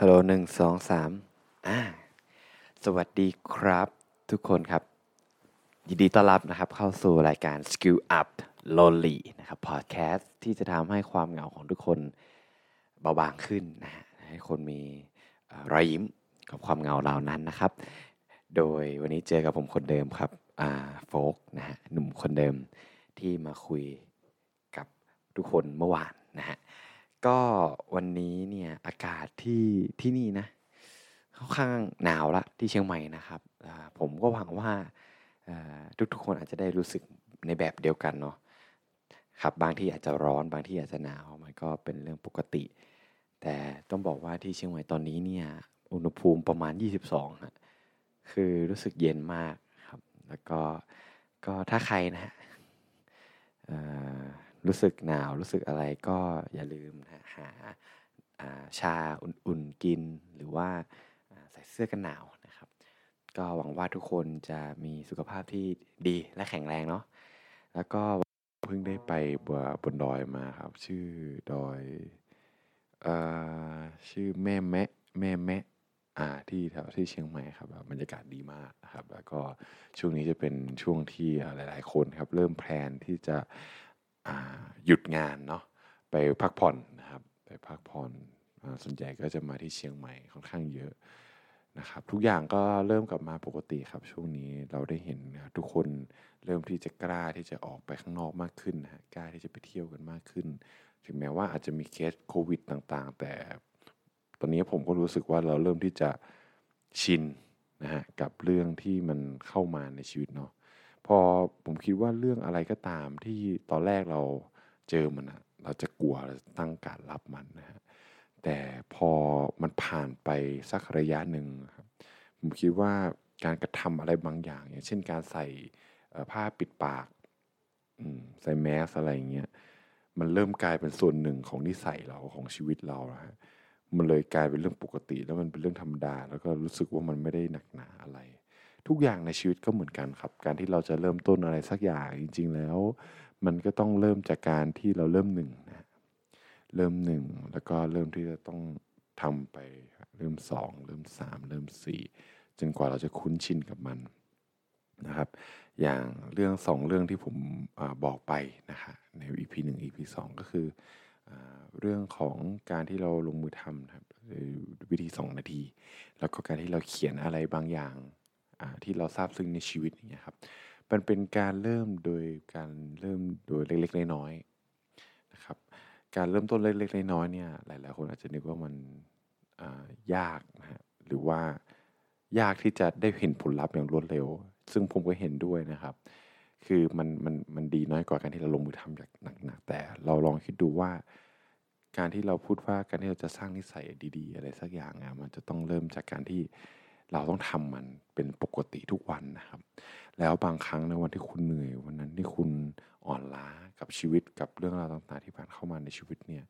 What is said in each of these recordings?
ฮัลโหลหนึ่งสองสามอ่าสวัสดีครับ ทุกคนครับ ยินดีต้อนรับนะครับ เข้าสู่รายการ Skill Up Lonely นะครับพอดแคสต์ที่จะทำให้ความเหงาของทุกคนเบาบางขึ้นนะฮะให้คนมีรอยยิ้มกับความเหงาเหล่านั้นนะครับ โดยวันนี้เจอกับผมคนเดิมครับอ่าโฟกนะฮะหนุ่มคนเดิมที่มาคุยกับทุกคนเมื่อวานนะฮะ ก็วันนี้เนี่ยอากาศที่ที่นี่นะค่อนข้างหนาวละที่เชียงใหม่นะครับผมก็หวังว่าทุกๆคนอาจจะได้รู้สึกในแบบเดียวกันเนาะครับบางที่อาจจะร้อนบางที่อาจจะหนาวมันก็เป็นเรื่องปกติ แต่ต้องบอกว่าที่เชียงใหม่ตอนนี้เนี่ยอุณหภูมิประมาณ 22ฮะคือรู้สึกเย็นมากครับ แล้วก็ก็ถ้าใครนะฮะ รู้สึกหนาวรู้สึกอะไรก็อย่าลืมนะหาชาอุ่นๆกินหรือว่าใส่เสื้อกันหนาวนะครับ ก็หวังว่าทุกคนจะมีสุขภาพที่ดีและแข็งแรงเนาะแล้วก็เพิ่งได้ไปบนดอยมาครับ ชื่อดอยอชื่อแม่แมะแม่แมะอ่าที่แถวที่เชียงใหม่ครับบรรยากาศดีมากครับ แล้วก็ช่วงนี้จะเป็นช่วงที่หลาย ๆ คนครับ เริ่มแพลนที่จะ หยุดงานเนาะไปพักผ่อนนะครับไปพักผ่อนส่วนใหญ่ก็จะมาที่เชียงใหม่ค่อนข้างเยอะนะครับทุกอย่างก็เริ่มกลับมาปกติครับ ช่วงนี้เราได้เห็นทุกคนเริ่มที่จะกล้าที่จะออกไปข้างนอกมากขึ้นนะกล้าที่จะไปเที่ยวกันมากขึ้น ถึงแม้ว่าอาจจะมีเคสโควิดต่างๆ แต่ตอนนี้ผมก็รู้สึกว่าเราเริ่มที่จะชินนะฮะกับเรื่องที่มันเข้ามาในชีวิตเนาะ พอผมคิดว่าเรื่องอะไรก็ตามที่ตอนแรกเราเจอมันอะเราจะกลัวเราตั้งการรับมันนะฮะแต่พอมันผ่านไปสักระยะหนึ่งครับผมคิดว่าการกระทำอะไรบางอย่าง อย่างเช่นการใส่ผ้าปิดปากใส่แมสอะไรอย่างเงี้ยมันเริ่มกลายเป็นส่วนหนึ่งของนิสัยเราของชีวิตเราแล้วมันเลยกลายเป็นเรื่องปกติ แล้วมันเป็นเรื่องธรรมดา แล้วก็รู้สึกว่ามันไม่ได้หนักหนาอะไร ทุกอย่างในชีวิตก็เหมือนกันครับ การที่เราจะเริ่มต้นอะไรสักอย่างจริง ๆ แล้ว มันก็ต้องเริ่มจากการที่เราเริ่มหนึ่งนะเริ่มหนึ่งแล้วก็เริ่มที่จะต้องทำไปเริ่มสองเริ่มสามเริ่มสี่จนกว่าเราจะคุ้นชินกับมันนะครับ อย่างเรื่องสองเรื่องที่ผมอบอกไปนะคะใน EP 1 EP 2 ก็คืออเรื่องของการที่เราลงมือทำนะครับวิธี 2 นาที แล้วก็การที่เราเขียนอะไรบางอย่าง ที่เราทราบซึ้งในชีวิตอย่างเงี้ยครับมันเป็นการเริ่มโดยการเริ่มโดยเล็กๆน้อยๆนะครับการเริ่มต้นเล็กๆน้อยๆเนี่ยหลายๆคนอาจจะนึกว่ามันยากนะฮะหรือว่ายากที่จะได้เห็นผลลัพธ์อย่างรวดเร็ว ซึ่งผมก็เห็นด้วยนะครับ คือมันมันมันดีน้อยกว่าการที่เราลงมือทำอย่างหนักๆแต่เราลองคิดดูว่า การที่เราพูดว่าการที่เราจะสร้างนิสัยดี ๆ อะไรสักอย่างอะมันจะต้องเริ่มจากการที่ เราต้องทำมันเป็นปกติทุกวันนะครับ แล้วบางครั้งในวันที่คุณเหนื่อยวันนั้นที่คุณอ่อนล้ากับชีวิตกับเรื่องราวต่างๆที่ผ่านเข้ามาในชีวิตเนี่ย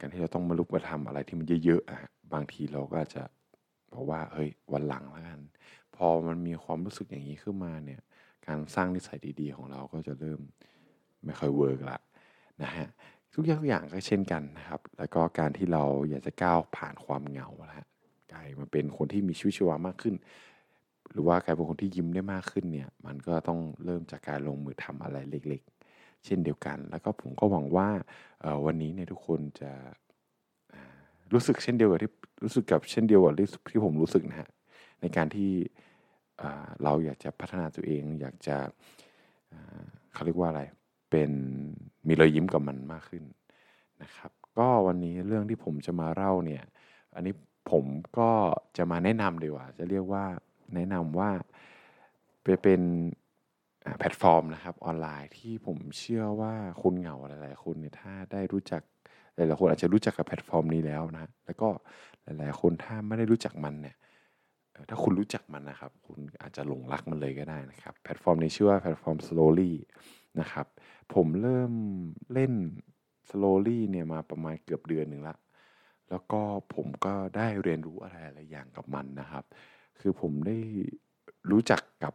การที่เราต้องมาลุกมาทำอะไรที่มันเยอะๆอะบางทีเราก็จจะบอกว่าเฮ้ยวันหลังแล้วกัน พอมันมีความรู้สึกอย่างนี้ขึ้นมาเนี่ยการสร้างนิสัยดีๆ ของเราก็จะเริ่มไม่ค่อยเวิร์กละนะฮะทุกอย่างก็เช่นกันนะครับ แล้วก็การที่เราอยากจะก้าวผ่านความเหงาแล้ว กลายมาเป็นคนที่มีชีวิตชีวามากขึ้น หรือว่ากลายเป็นคนที่ยิ้มได้มากขึ้นเนี่ยมันก็ต้องเริ่มจากการลงมือทำอะไรเล็กๆ เช่นเดียวกัน แล้วก็ผมก็หวังว่าวันนี้เนี่ยทุกคนจะรู้สึกเช่นเดียวกับที่รู้สึกกับเช่นเดียวกับที่ผมรู้สึกนะฮะในการที่เราอยากจะพัฒนาตัวเอง อยากจะเขาเรียกว่าอะไรเป็นมีรอยยิ้มกับมันมากขึ้นนะครับ ก็วันนี้เรื่องที่ผมจะมาเล่าเนี่ย อันนี้ ผมก็จะมาแนะนำดีกว่า จะเรียกว่าแนะนำว่าไปเป็นแพลตฟอร์มนะครับออนไลน์ที่ผมเชื่อว่าคนเหงาหลายๆคนเนี่ยถ้าได้รู้จักหลายๆคนอาจจะรู้จักกับแพลตฟอร์มนี้แล้วนะแล้วก็หลายๆคนถ้าไม่ได้รู้จักมันเนี่ยถ้าคุณรู้จักมันนะครับ คุณอาจจะหลงรักมันเลยก็ได้นะครับ แพลตฟอร์มนี้ชื่อว่าแพลตฟอร์ม slowly นะครับ ผมเริ่มเล่น slowly เนี่ยมาประมาณเกือบเดือนหนึ่งละ แล้วก็ผมก็ได้เรียนรู้อะไรหลายอย่างกับมันนะครับ คือผมได้รู้จักกับ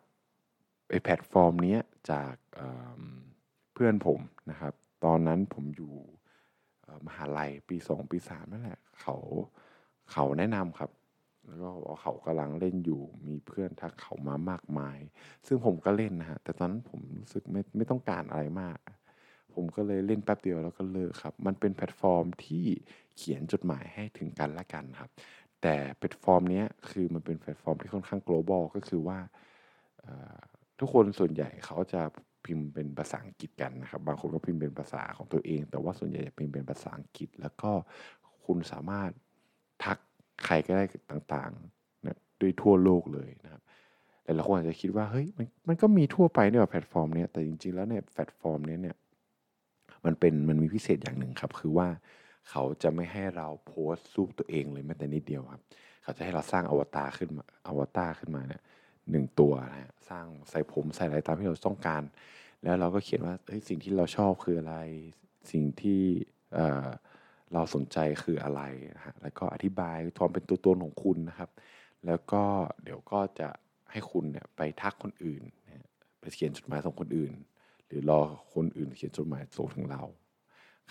ไอแพลตฟอร์มนี้จากเพื่อนผมนะครับ ตอนนั้นผมอยู่มหาลัยปีสองปีสามนั่นแหละเขาเขาแนะนำครับ แล้วก็บอกเขากำลังเล่นอยู่มีเพื่อนทักเขามามากมาย ซึ่งผมก็เล่นนะฮะแต่ตอนนั้นผมรู้สึกไม่ไม่ต้องการอะไรมาก ผมก็เลยเล่นแป๊บเดียวแล้วก็เลิกครับ มันเป็นแพลตฟอร์มที่เขียนจดหมายให้ถึงกันและกันครับ แต่แพลตฟอร์มนี้คือมันเป็นแพลตฟอร์มที่ค่อนข้าง global ก็คือว่าทุกคนส่วนใหญ่เขาจะพิมพ์เป็นภาษาอังกฤษกันนะครับ บางคนก็พิมพ์เป็นภาษาของตัวเอง แต่ว่าส่วนใหญ่จะพิมพ์เป็นภาษาอังกฤษ แล้วก็คุณสามารถทักใครก็ได้ต่างๆนะด้วยทั่วโลกเลยนะครับแต่ละคนอาจจะคิดว่าเฮ้ยมันมันก็มีทั่วไปเนี่ยแพลตฟอร์มเนี้ยแต่จริงๆแล้วเนี่ยแพลตฟอร์มเนี้ยเนี่ย มันเป็นมันมีพิเศษอย่างหนึ่งครับ คือว่าเขาจะไม่ให้เราโพสต์รูปตัวเองเลยแม้แต่นิดเดียวครับ เขาจะให้เราสร้างอวตารขึ้นมาอวตารขึ้นมาเนี่ยหนึ่งตัวนะฮะสร้างใส่ผมใส่อะไรตามที่เราต้องการ แล้วเราก็เขียนว่าเฮ้ยสิ่งที่เราชอบคืออะไรสิ่งที่เอ่อเราสนใจคืออะไรนะฮะแล้วก็อธิบายความเป็นตัวตนของคุณนะครับ แล้วก็เดี๋ยวก็จะให้คุณเนี่ยไปทักคนอื่นนะไปเขียนจดหมายส่งคนอื่น หรือรอคนอื่นเขียนจดหมายส่งถึงเรา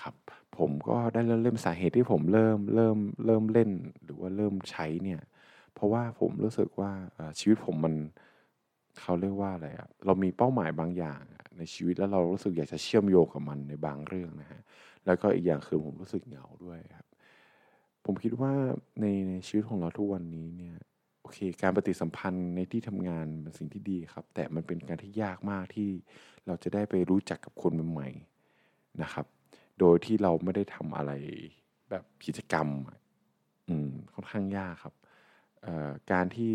ครับผมก็ได้เริ่มสาเหตุที่ผมเริ่มเริ่มเริ่มเล่นหรือว่าเริ่มใช้เนี่ยเพราะว่าผมรู้สึกว่าชีวิตผมมันเขาเรียกว่าอะไรอะเรามีเป้าหมายบางอย่างในชีวิตแล้วเรารู้สึกอยากจะเชื่อมโยงกับมันในบางเรื่องนะฮะแล้วก็อีกอย่างคือผมรู้สึกเหงาด้วยครับผมคิดว่าในในชีวิตของเราทุกวันนี้เนี่ย โอเค การปฏิสัมพันธ์ในที่ทำงานเป็นสิ่งที่ดีครับ แต่มันเป็นการที่ยากมากที่เราจะได้ไปรู้จักกับคนใหม่ๆนะครับ โดยที่เราไม่ได้ทำอะไรแบบกิจกรรมอืมค่อนข้างยากครับการที่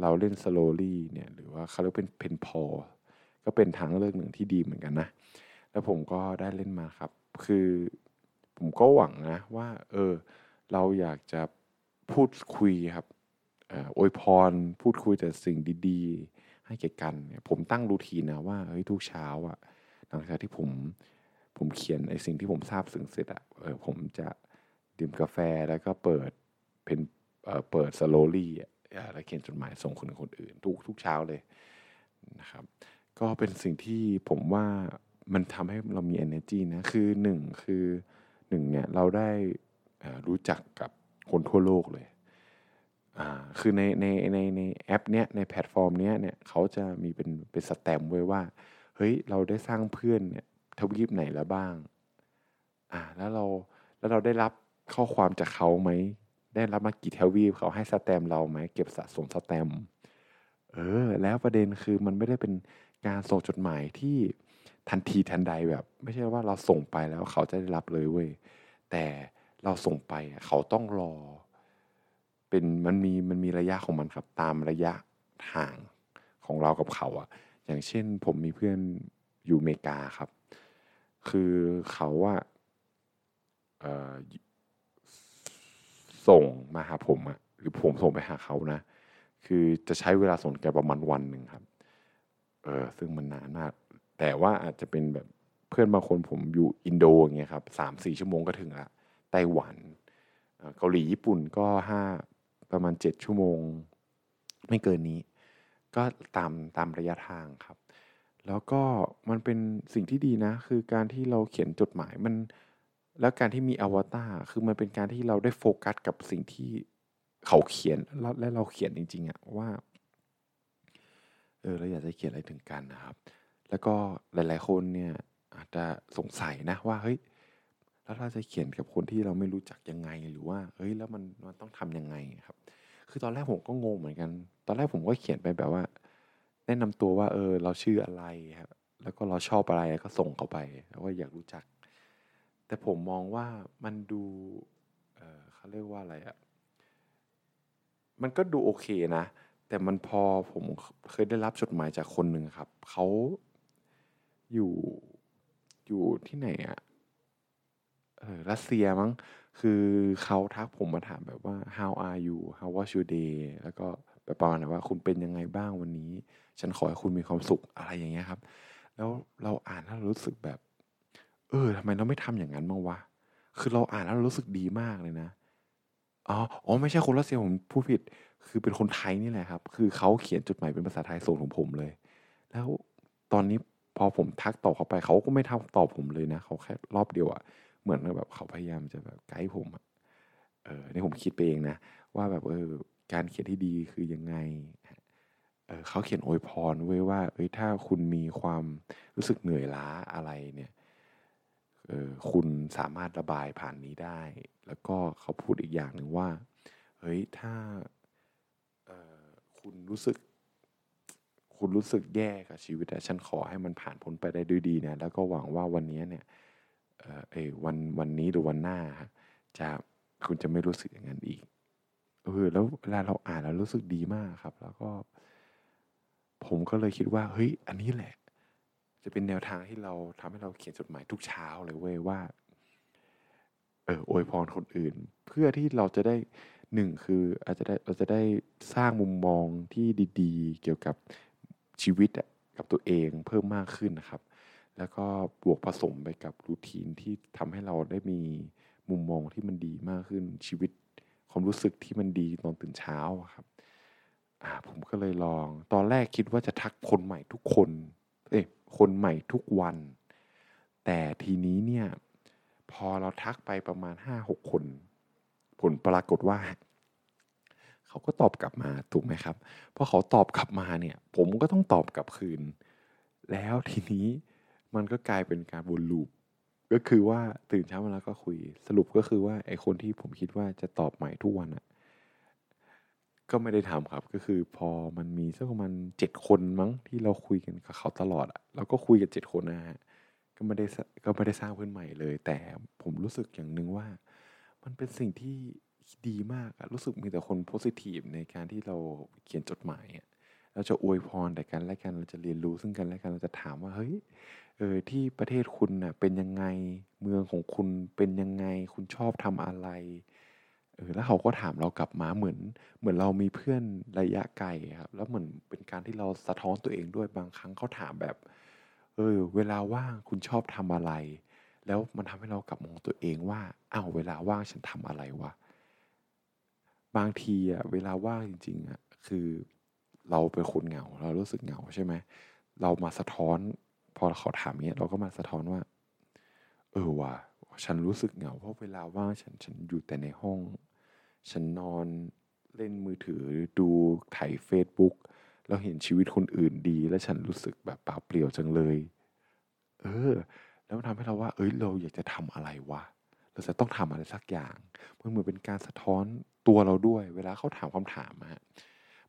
เราเล่น slowly เนี่ยหรือว่าเขาเรียกเป็นเพนพอก็เป็นทางเลือกหนึ่งที่ดีเหมือนกันนะ แล้วผมก็ได้เล่นมาครับ คือผมก็หวังนะว่า เออ เราอยากจะพูดคุยครับ อ่ออวยพรพูดคุยแต่สิ่งดีๆ ให้แก่กันผมตั้งรูทีนนะว่าเฮ้ยทุกเช้าอะหลังจากที่ผมผมเขียนไอ้สิ่งที่ผมทราบซึ้งเสร็จอะเออผมจะดื่มกาแฟแล้วก็เปิดเป็นเอ่อเปิด slowly อะแล้วเขียนจดหมายส่งคนคนอื่น ทุกทุกเช้าเลยนะครับก็เป็นสิ่งที่ผมว่ามันทำให้เรามี energy นะคือหนึ่งคือหนึ่งเนี่ยเราได้รู้จักกับคนทั่วโลกเลย คือในในในในแอปเนี้ยในแพลตฟอร์มเนี้ยเนี่ยเขาจะมีเป็นเป็นสแตมไว้ว่า เฮ้ยเราได้สร้างเพื่อนเนี่ยทวีปไหนแล้วบ้าง อ่าแล้วเราแล้วเราได้รับข้อความจากเขาไหม ได้รับมากี่ทวีปเขาให้สแตมเราไหมเก็บสะสมสแตมเออ แล้วประเด็นคือมันไม่ได้เป็นการส่งจดหมายที่ทันทีทันใดแบบ ไม่ใช่ว่าเราส่งไปแล้วเขาจะได้รับเลยเว้ยแต่เราส่งไปเขาต้องรอ เป็นมันมีมันมีระยะของมันครับ ตามระยะห่างของเรากับเขาอะอย่างเช่นผมมีเพื่อนอยู่อเมริกาครับ คือเขาอะเอ่อส่งมาหาผมอะหรือผมส่งไปหาเขานะ คือจะใช้เวลาส่งกันประมาณวันหนึ่งครับ เออซึ่งมันนานมาก แต่ว่าอาจจะเป็นแบบเพื่อนบางคนผมอยู่อินโดอย่างเงี้ยครับสามสี่ชั่วโมงก็ถึงละไต้หวันเกาหลีญี่ปุ่นก็ห้า ประมาณเจ็ดชั่วโมง ไม่เกินนี้ ก็ตามตามระยะทางครับ แล้วก็มันเป็นสิ่งที่ดีนะ คือการที่เราเขียนจดหมายมัน แล้วการที่มีอวตารคือมันเป็นการที่เราได้โฟกัสกับสิ่งที่เขาเขียนแล้วและเราเขียนจริงๆอะว่าเออเราอยากจะเขียนอะไรถึงกันนะครับ แล้วก็หลาย ๆ คนเนี่ยอาจจะสงสัยนะว่าเฮ้ย แล้วเราจะเขียนกับคนที่เราไม่รู้จักยังไงหรือว่าเฮ้ยแล้วมันมันต้องทำยังไงครับ คือตอนแรกผมก็งงเหมือนกัน ตอนแรกผมก็เขียนไปแบบว่า แนะนำตัวว่าเออเราชื่ออะไรครับแล้วก็เราชอบอะไรก็ส่งเขาไปแล้วว่าอยากรู้จัก แต่ผมมองว่ามันดูเออเขาเรียกว่าอะไรอะมันก็ดูโอเคนะ แต่มันพอผมเคยได้รับจดหมายจากคนหนึ่งครับ เขาอยู่อยู่ที่ไหนอะ เออรัสเซียมั้งคือเขาทักผมมาถามแบบว่า how are you how was your day แล้วก็แบบประมาณว่าคุณเป็นยังไงบ้างวันนี้ ฉันขอให้คุณมีความสุขอะไรอย่างเงี้ยครับ แล้วเราอ่านแล้วรู้สึกแบบ เออทำไมเราไม่ทำอย่างนั้นบ้างวะคือเราอ่านแล้วรารู้สึกดีมากเลยนะอ๋ออ๋อไม่ใช่คนรัสเซียผมพูดผิด คือเป็นคนไทยนี่แหละครับ คือเขาเขียนจดหมายเป็นภาษาไทยส่งถึงผมเลย แล้วตอนนี้พอผมทักตอบเขาไปเขาก็ไม่ทักตอบผมเลยนะเขาแค่รอบเดียวอะ เหมือนแบบเขาพยายามจะแบบไกด์ผมอะเออในผมคิดไปเองนะ ว่าแบบเออการเขียนที่ดีคือยังไงเออเขาเขียนอวยพรไว้ว่าเอ้ยถ้าคุณมีความรู้สึกเหนื่อยล้าอะไรเนี่ยเออคุณสามารถระบายผ่านนี้ได้ แล้วก็เขาพูดอีกอย่างหนึ่งว่าเฮ้ยถ้าเออคุณรู้สึก คุณรู้สึกแย่กับชีวิตอะฉันขอให้มันผ่านพ้นไปได้ด้วยดีนะแล้วก็หวังว่าวันนี้เนี่ย เออวันวันนี้หรือวันหน้า จะคุณจะไม่รู้สึกอย่างนั้นอีกเออแล้วเวลาเราอ่านแล้วรู้สึกดีมากครับ แล้วก็ ผมก็เลยคิดว่าเฮ้ยอันนี้แหละ จะเป็นแนวทางที่เราทำให้เราเขียนจดหมายทุกเช้าเลยเว้ยว่า เอออวยพรคนอื่น เพื่อที่เราจะได้หนึ่งคืออาจจะได้เราจะได้สร้างมุมมองที่ดี ๆ เกี่ยวกับชีวิตกับตัวเองเพิ่มมากขึ้นนะครับ แล้วก็บวกผสมไปกับรูทีนที่ทำให้เราได้มีมุมมองที่มันดีมากขึ้นชีวิตความรู้สึกที่มันดีตอนตื่นเช้าครับอ่าผมก็เลยลอง ตอนแรกคิดว่าจะทักคนใหม่ทุกคน เอ้ยคนใหม่ทุกวัน แต่ทีนี้เนี่ย พอเราทักไปประมาณห้าหกคน ผลปรากฏว่า เขาก็ตอบกลับมาถูกไหมครับพอเขาตอบกลับมาเนี่ย ผมก็ต้องตอบกลับคืน แล้วทีนี้ มันก็กลายเป็นการวนลูป ก็คือว่าตื่นเช้ามาแล้วก็คุย สรุปก็คือว่าไอ้คนที่ผมคิดว่าจะตอบใหม่ทุกวันอะก็ไม่ได้ทำครับ ก็คือพอมันมีสักประมาณเจ็ดคนมั้งที่เราคุยกันกับเขาตลอดอะเราก็คุยกันเจ็ดคนนะฮะก็ไม่ได้ก็ไม่ได้สร้างเพื่อนใหม่เลย แต่ผมรู้สึกอย่างหนึ่งว่า มันเป็นสิ่งที่ดีมากอะรู้สึกมีแต่คนโพสิทีฟในการที่เราเขียนจดหมายอะเราจะอวยพรแต่กันและกันเราจะเรียนรู้ซึ่งกันและกันเราจะถามว่าเฮ้ย เออที่ประเทศคุณน่ะเป็นยังไงเมืองของคุณเป็นยังไง คุณชอบทำอะไรเออแล้วเขาก็ถามเรากลับมาเหมือน เหมือนเรามีเพื่อนระยะไกลครับ แล้วเหมือนเป็นการที่เราสะท้อนตัวเองด้วยบางครั้งเขาถามแบบ เออ เวลาว่างคุณชอบทำอะไร แล้วมันทำให้เรากลับมองตัวเองว่าอ้าวเวลาว่างฉันทำอะไรวะบางทีอะเวลาว่างจริงๆอะคือ เราเป็นคนเหงาเรารู้สึกเหงาใช่ไหมเรามาสะท้อน พอเขาถามเนี้ยเราก็มาสะท้อนว่า เออว่ะฉันรู้สึกเหงาเพราะเวลาว่างฉันฉันอยู่แต่ในห้อง ฉันนอนเล่นมือถือดูถ่ายเฟซบุ๊กแล้วเห็นชีวิตคนอื่นดี แล้วฉันรู้สึกแบบเปล่าเปลี่ยวจังเลย เออ แล้วมันทำให้เราว่า เอ้ยเราอยากจะทำอะไรวะเราจะต้องทำอะไรสักอย่างมันเหมือนเป็นการสะท้อนตัวเราด้วย เวลาเขาถามคำถามอะ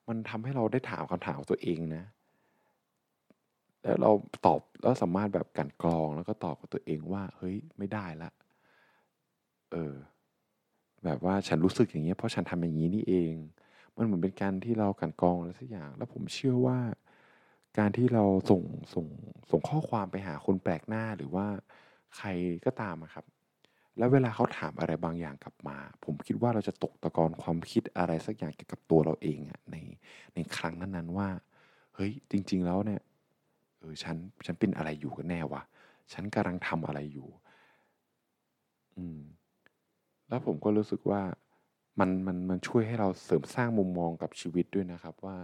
มันทำให้เราได้ถามคำถามตัวเองนะ แล้วเราตอบแล้วสามารถแบบกันกรองแล้วก็ตอบกับตัวเองว่าเฮ้ยไม่ได้ละ เออ แบบว่าฉันรู้สึกอย่างนี้เพราะฉันทำอย่างนี้นี่เอง มันเหมือนเป็นการที่เรากันกรองอะไรสักอย่าง แล้วผมเชื่อว่า การที่เราส่งส่งส่งข้อความไปหาคนแปลกหน้าหรือว่าใครก็ตามครับ แล้วเวลาเขาถามอะไรบางอย่างกลับมา ผมคิดว่าเราจะตกตะกอนความคิดอะไรสักอย่างเกี่ยวกับตัวเราเองอะในในครั้งนั้นๆว่า เฮ้ยจริง ๆ แล้วเนี่ย ฉัน ฉันเป็นอะไรอยู่กันแน่วะ ฉันกำลังทำอะไรอยู่ อืม แล้วผมก็รู้สึกว่ามันมันมันช่วยให้เราเสริมสร้างมุมมองกับชีวิตด้วยนะครับว่า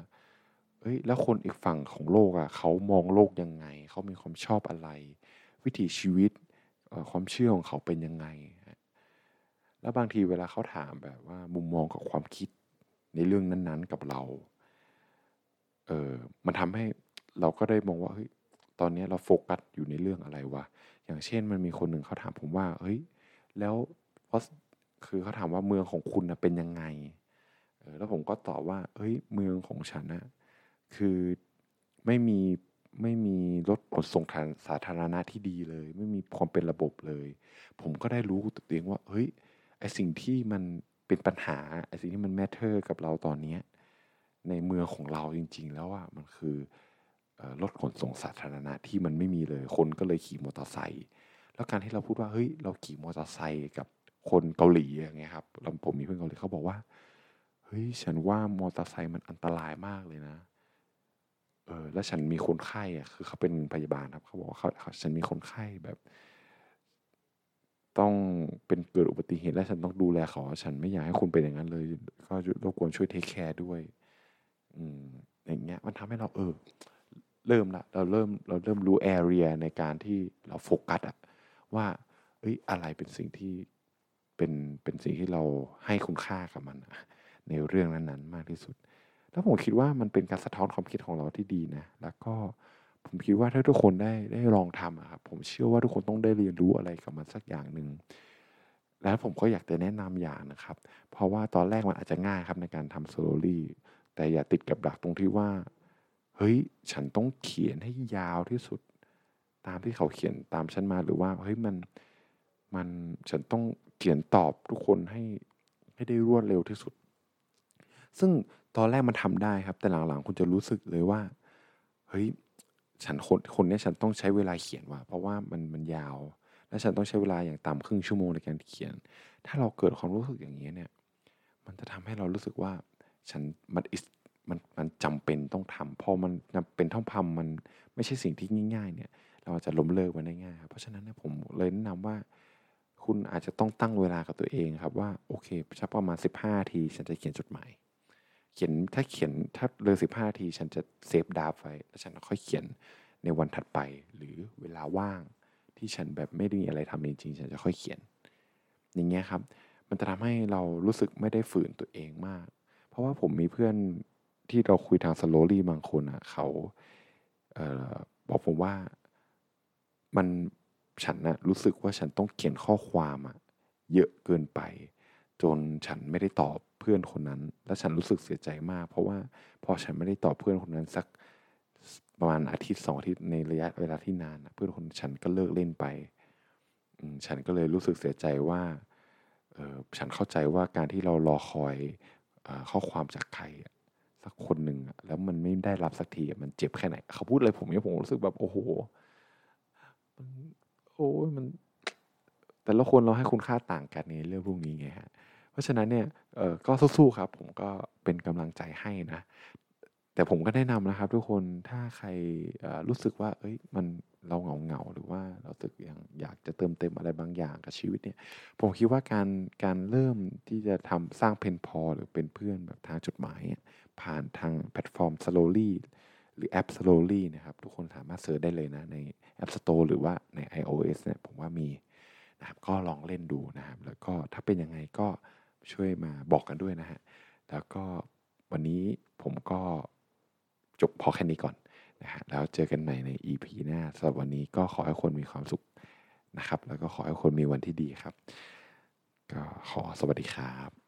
เอ้ย แล้วคนอีกฝั่งของโลกอะ เขามองโลกยังไง เขามีความชอบอะไร วิถีชีวิตความเชื่อของเขาเป็นยังไง แล้วบางทีเวลาเขาถามแบบว่า มุมมองกับความคิดในเรื่องนั้น ๆ กับเรา เออมันทำให้เราก็ได้มองว่าเฮ้ย ตอนนี้เราโฟกัสอยู่ในเรื่องอะไรวะ อย่างเช่นมันมีคนหนึ่งเขาถามผมว่า เฮ้ย แล้วเพราะคือเขาถามว่าเมืองของคุณนะเป็นยังไง แล้วผมก็ตอบว่า เฮ้ย เมืองของฉันนะคือไม่มีไม่มีรถขนส่งทางสาธารณะที่ดีเลย ไม่มีความเป็นระบบเลย ผมก็ได้รู้ตัวเองว่า เฮ้ย ไอสิ่งที่มันเป็นปัญหา ไอสิ่งที่มัน matter กับเราตอนนี้ในเมืองของเราจริง ๆ แล้วว่ามันคือ รถขนส่งสาธารณะที่มันไม่มีเลย คนก็เลยขี่มอเตอร์ไซค์แล้วการที่เราพูดว่าเฮ้ยเราขี่มอเตอร์ไซค์กับคนเกาหลีอย่างเงี้ยครับเราผมมีเพื่อนเกาหลีเขาบอกว่าเฮ้ยฉันว่ามอเตอร์ไซค์มันอันตรายมากเลยนะเออแล้วฉันมีคนไข้อะคือเขาเป็นพยาบาลครับเขาบอกว่าเขาฉันมีคนไข้แบบ ต้องเป็นเกิดอุบัติเหตุและฉันต้องดูแลเขาฉันไม่อยากให้คุณเป็นอย่างนั้นเลย ก็รบกวนช่วย take care ด้วย อืมอย่างเงี้ย มันทำให้เราเออ เริ่มละเราเริ่มเราเริ่มรู้ area ในการที่เราโฟกัสอะว่าเอ้ยอะไรเป็นสิ่งที่เป็นเป็นสิ่งที่เราให้คุณค่ากับมันในเรื่องนั้นๆ มากที่สุด แล้วผมคิดว่ามันเป็นการสะท้อนความคิดของเราที่ดีนะ แล้วก็ผมคิดว่าถ้าทุกคนได้ได้ลองทำครับผมเชื่อว่าทุกคนต้องได้เรียนรู้อะไรกับมันสักอย่างหนึ่งแล้วผมก็อยากจะแนะนำอย่างนะครับ เพราะว่าตอนแรกมันอาจจะง่ายครับในการทำโซโลลี่แต่อย่าติดกับดักตรงที่ว่า เฮ้ยฉันต้องเขียนให้ยาวที่สุด ตามที่เขาเขียนตามฉันมาหรือว่าเฮ้ยมันมันฉันต้องเขียนตอบทุกคนให้ให้ได้รวดเร็วที่สุด ซึ่งตอนแรกมันทำได้ครับ แต่หลังๆคุณจะรู้สึกเลยว่าเฮ้ยฉันคนคนนี้ฉันต้องใช้เวลาเขียนว่ะเพราะว่ามันมันยาว และฉันต้องใช้เวลาอย่างต่ำครึ่งชั่วโมงในการเขียน ถ้าเราเกิดความรู้สึกอย่างนี้เนี่ย มันจะทำให้เรารู้สึกว่าฉันมัน มันมันจำเป็นต้องทำพอมันเป็นท่องพำมันไม่ใช่สิ่งที่ง่าย ๆ เนี่ย เราจะล้มเลิกมันได้ง่ายเพราะฉะนั้นนะผมเลยแนะนำว่า คุณอาจจะต้องตั้งเวลากับตัวเองครับว่าโอเคชักประมาณ 15 ทีฉันจะเขียนจดหมายเขียนถ้าเขียนถ้าเลย15ทีฉันจะเซฟดาฟไว้แล้วฉันค่อยเขียนในวันถัดไปหรือเวลาว่าง ที่ฉันแบบไม่ได้มีอะไรทำจริงๆฉันจะค่อยเขียน อย่างเงี้ยครับ มันจะทำให้เรารู้สึกไม่ได้ฝืนตัวเองมาก เพราะว่าผมมีเพื่อน ที่เราคุยทางสโลลี่บางคนอะเขาเออบอกผมว่ามันฉันนะรู้สึกว่าฉันต้องเขียนข้อความอะเยอะเกินไป จนฉันไม่ได้ตอบเพื่อนคนนั้น แล้วฉันรู้สึกเสียใจมาก เพราะว่าพอฉันไม่ได้ตอบเพื่อนคนนั้นสักประมาณอาทิตย์สองอาทิตย์ในระยะเวลาที่นานเพื่อนคนฉันก็เลิกเล่นไปฉันก็เลยรู้สึกเสียใจว่าฉันเข้าใจว่าการที่เรารอคอยข้อความจากใคร สักคนหนึ่งแล้วมันไม่ได้รับสักทีมันเจ็บแค่ไหน เขาพูดอะไรผมเนี่ยผมรู้สึกแบบโอ้โหมันโอ้ยมัน แต่ละคนเราให้คุณค่าต่างกันในเรื่องพวกนี้ไงฮะเพราะฉะนั้นเนี่ยเออก็สู้ๆครับ ผมก็เป็นกำลังใจให้นะ แต่ผมก็แนะนำนะครับ ทุกคนถ้าใครรู้สึกว่า เอ้ยมัน เราเหงาเหงาหรือว่าเราสึกอย่างอยากจะเติมเต็มอะไรบางอย่างกับชีวิตเนี่ย ผมคิดว่าการการเริ่มที่จะทำสร้าง pen pal หรือเป็นเพื่อนแบบทางจดหมาย ผ่านทางแพลตฟอร์ม Slowly หรือแอป Slowly นะครับ ทุกคนสามารถ search ได้เลยนะใน App Store หรือว่าใน iOS เนี่ยผมว่ามีนะครับก็ลองเล่นดูนะครับ แล้วก็ถ้าเป็นยังไงก็ช่วยมาบอกกันด้วยนะฮะแล้วก็วันนี้ผมก็จบพอแค่นี้ก่อน นะฮะแล้วเจอกันใหม่ใน EP หน้าสำหรับวันนี้ก็ขอให้คนมีความสุขนะครับ แล้วก็ขอให้คนมีวันที่ดีครับ ก็ขอสวัสดีครับ